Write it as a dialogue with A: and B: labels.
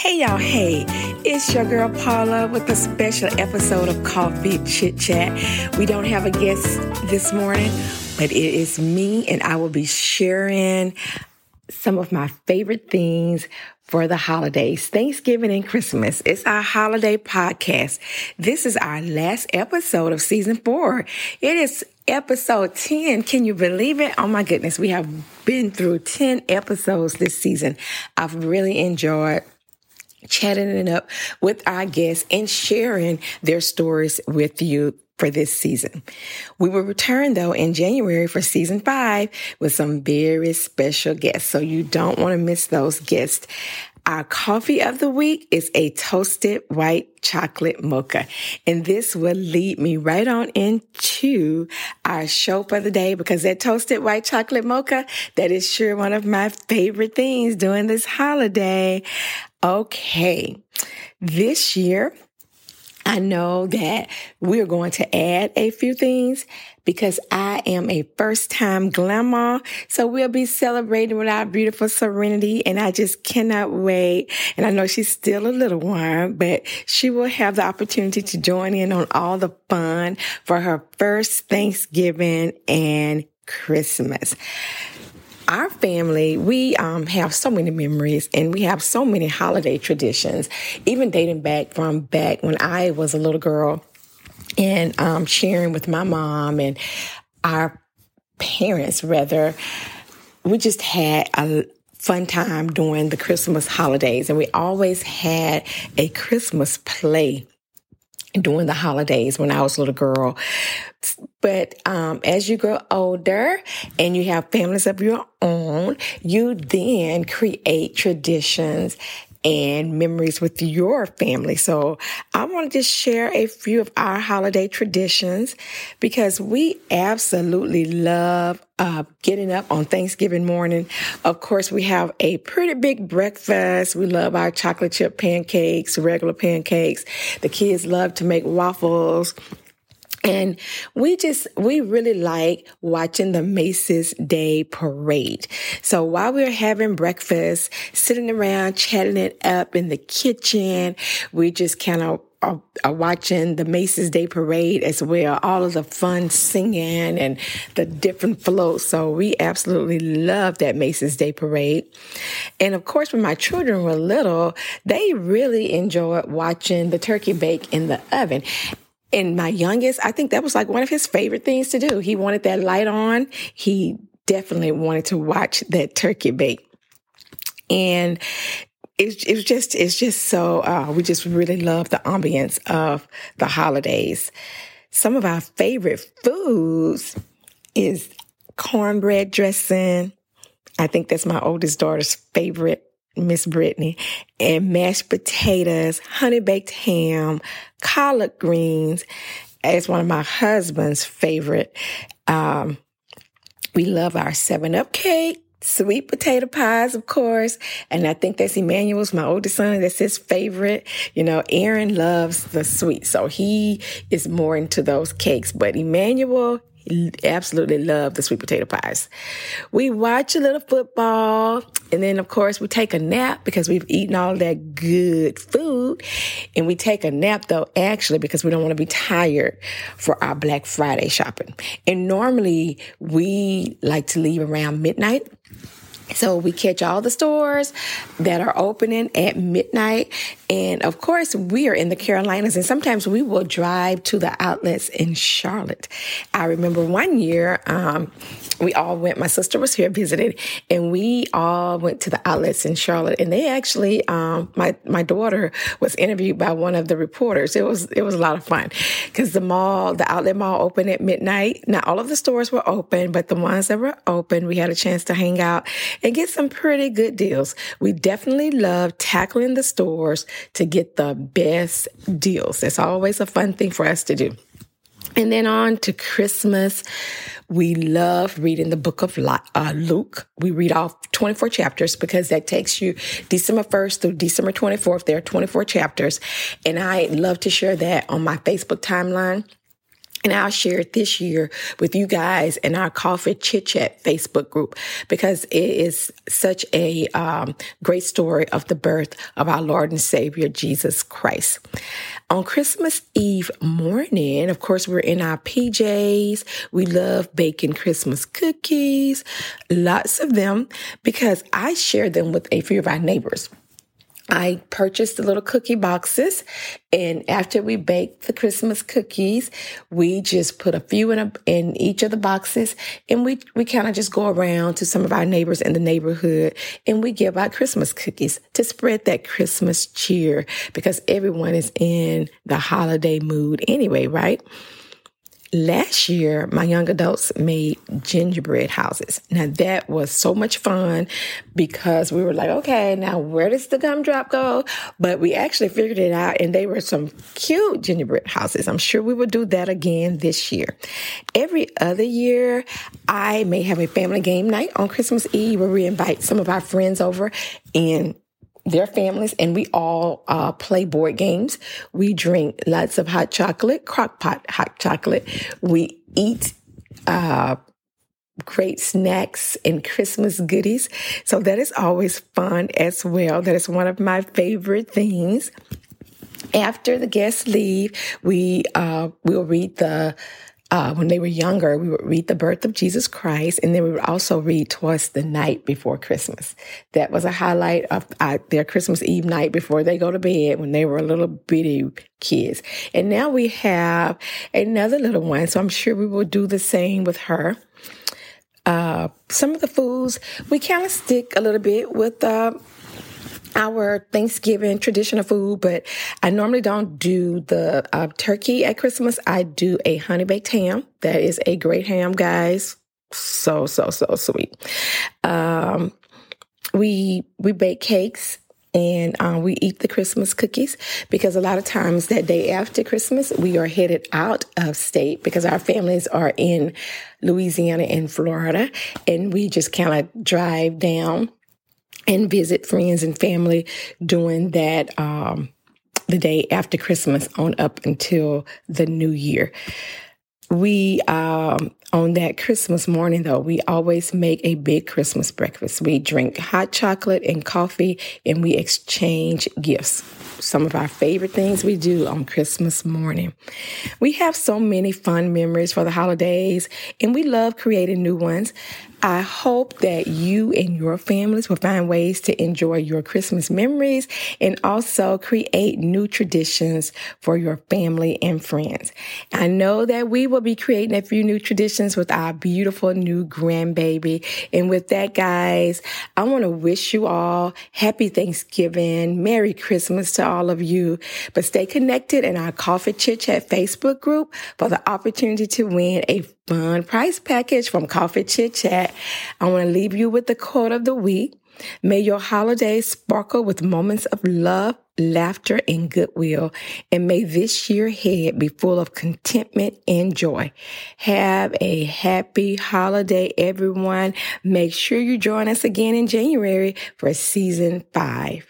A: Hey y'all, hey, it's your girl Paula with a special episode of Koffee Chitchat. We don't have a guest this morning, but it is me, and I will be sharing some of my favorite things for the holidays, Thanksgiving and Christmas. It's our holiday podcast. This is our last episode of season four. It is episode 10. Can you believe it? Oh my goodness. We have been through 10 episodes this season. I've really enjoyed chatting it up with our guests and sharing their stories with you for this season. We will return though in January for season five with some very special guests. So you don't want to miss those guests. Our coffee of the week is a toasted white chocolate mocha. And this will lead me right on into our show for the day because that toasted white chocolate mocha, that is sure one of my favorite things during this holiday. Okay. This year, I know that we're going to add a few things because I am a first time grandma. So we'll be celebrating with our beautiful serenity and I just cannot wait. And I know she's still a little one, but she will have the opportunity to join in on all the fun for her first Thanksgiving and Christmas our family, we um, have so many memories and we have so many holiday traditions, even dating back from back when I was a little girl and um, sharing with my mom and our parents, rather. We just had a fun time during the Christmas holidays, and we always had a Christmas play during the holidays when I was a little girl. But um, as you grow older and you have families of your own, you then create traditions and memories with your family. So I want to just share a few of our holiday traditions because we absolutely love uh, getting up on Thanksgiving morning. Of course, we have a pretty big breakfast. We love our chocolate chip pancakes, regular pancakes. The kids love to make waffles. And we just, we really like watching the Macy's Day Parade. So while we're having breakfast, sitting around, chatting it up in the kitchen, we just kind of are, are, watching the Macy's Day Parade as well, all of the fun singing and the different floats. So we absolutely love that Macy's Day Parade. And of course, when my children were little, they really enjoyed watching the turkey bake in the oven. And my youngest, I think that was like one of his favorite things to do. He wanted that light on. He definitely wanted to watch that turkey bake. And it, it was just, it's just so, uh, we just really love the ambience of the holidays. Some of our favorite foods is cornbread dressing. I think that's my oldest daughter's favorite Miss Brittany, and mashed potatoes, honey baked ham, collard greens. It's one of my husband's favorite. Um, we love our Seven Up cake, sweet potato pies, of course, and I think that's Emmanuel's, my oldest son. That's his favorite. You know, Aaron loves the sweet, so he is more into those cakes. But Emmanuel, absolutely love the sweet potato pies. We watch a little football and then of course we take a nap because we've eaten all that good food and we take a nap though actually because we don't want to be tired for our Black Friday shopping. And normally we like to leave around midnight so we catch all the stores that are opening at midnight. And of course, we are in the Carolinas and sometimes we will drive to the outlets in Charlotte. I remember one year, um, we all went, my sister was here visiting and we all went to the outlets in Charlotte and they actually, um, my, my daughter was interviewed by one of the reporters. It was, it was a lot of fun because the mall, the outlet mall opened at midnight. Now all of the stores were open, but the ones that were open, we had a chance to hang out and get some pretty good deals. We definitely love tackling the stores to get the best deals. That's always a fun thing for us to do. And then on to Christmas. We love reading the book of uh, Luke. We read all 24 chapters because that takes you December 1st through December 24th. There are 24 chapters. And I love to share that on my Facebook timeline And I'll share it this year with you guys in our Koffee Chitchat Facebook group because it is such a um, great story of the birth of our Lord and Savior Jesus Christ. On Christmas Eve morning, of course, we're in our PJs. We love baking Christmas cookies, lots of them, because I share them with a few of our neighbors. I purchased the little cookie boxes. And after we baked the Christmas cookies, we just put a few in, a, in each of the boxes. And we, we kind of just go around to some of our neighbors in the neighborhood and we give out Christmas cookies to spread that Christmas cheer because everyone is in the holiday mood anyway, right? Last year, my young adults made gingerbread houses. Now that was so much fun because we were like, okay, now where does the gumdrop go? But we actually figured it out and they were some cute gingerbread houses. I'm sure we will do that again this year. Every other year, I may have a family game night on Christmas Eve where we invite some of our friends over and their families and we all uh, play board games. We drink lots of hot chocolate, crock pot hot chocolate. We eat uh, great snacks and Christmas goodies. So that is always fun as well. That is one of my favorite things. After the guests leave, we uh, will read the uh, when they were younger, we would read the birth of Jesus Christ, and then we would also read Twas the Night Before Christmas. That was a highlight of uh, their Christmas Eve night before they go to bed when they were little bitty kids. And now we have another little one, so I'm sure we will do the same with her. Uh, some of the foods we kind of stick a little bit with uh, our Thanksgiving traditional food, but I normally don't do the uh, turkey at Christmas. I do a honey baked ham. That is a great ham, guys. So, so, so sweet. Um, we, we bake cakes and uh, we eat the Christmas cookies because a lot of times that day after Christmas, we are headed out of state because our families are in Louisiana and Florida and we just kind of drive down and visit friends and family during that um, the day after Christmas on up until the new year. We um, on that Christmas morning though, we always make a big Christmas breakfast. We drink hot chocolate and coffee and we exchange gifts. Some of our favorite things we do on Christmas morning. We have so many fun memories for the holidays and we love creating new ones. I hope that you and your families will find ways to enjoy your Christmas memories and also create new traditions for your family and friends. I know that we will be creating a few new traditions with our beautiful new grandbaby. And with that, guys, I want to wish you all happy Thanksgiving, Merry Christmas to all of you. But stay connected in our Koffee Chitchat Facebook group for the opportunity to win a fun prize package from Koffee Chitchat. I want to leave you with the quote of the week. May your holidays sparkle with moments of love, laughter, and goodwill. And may this year ahead be full of contentment and joy. Have a happy holiday, everyone. Make sure you join us again in January for season five.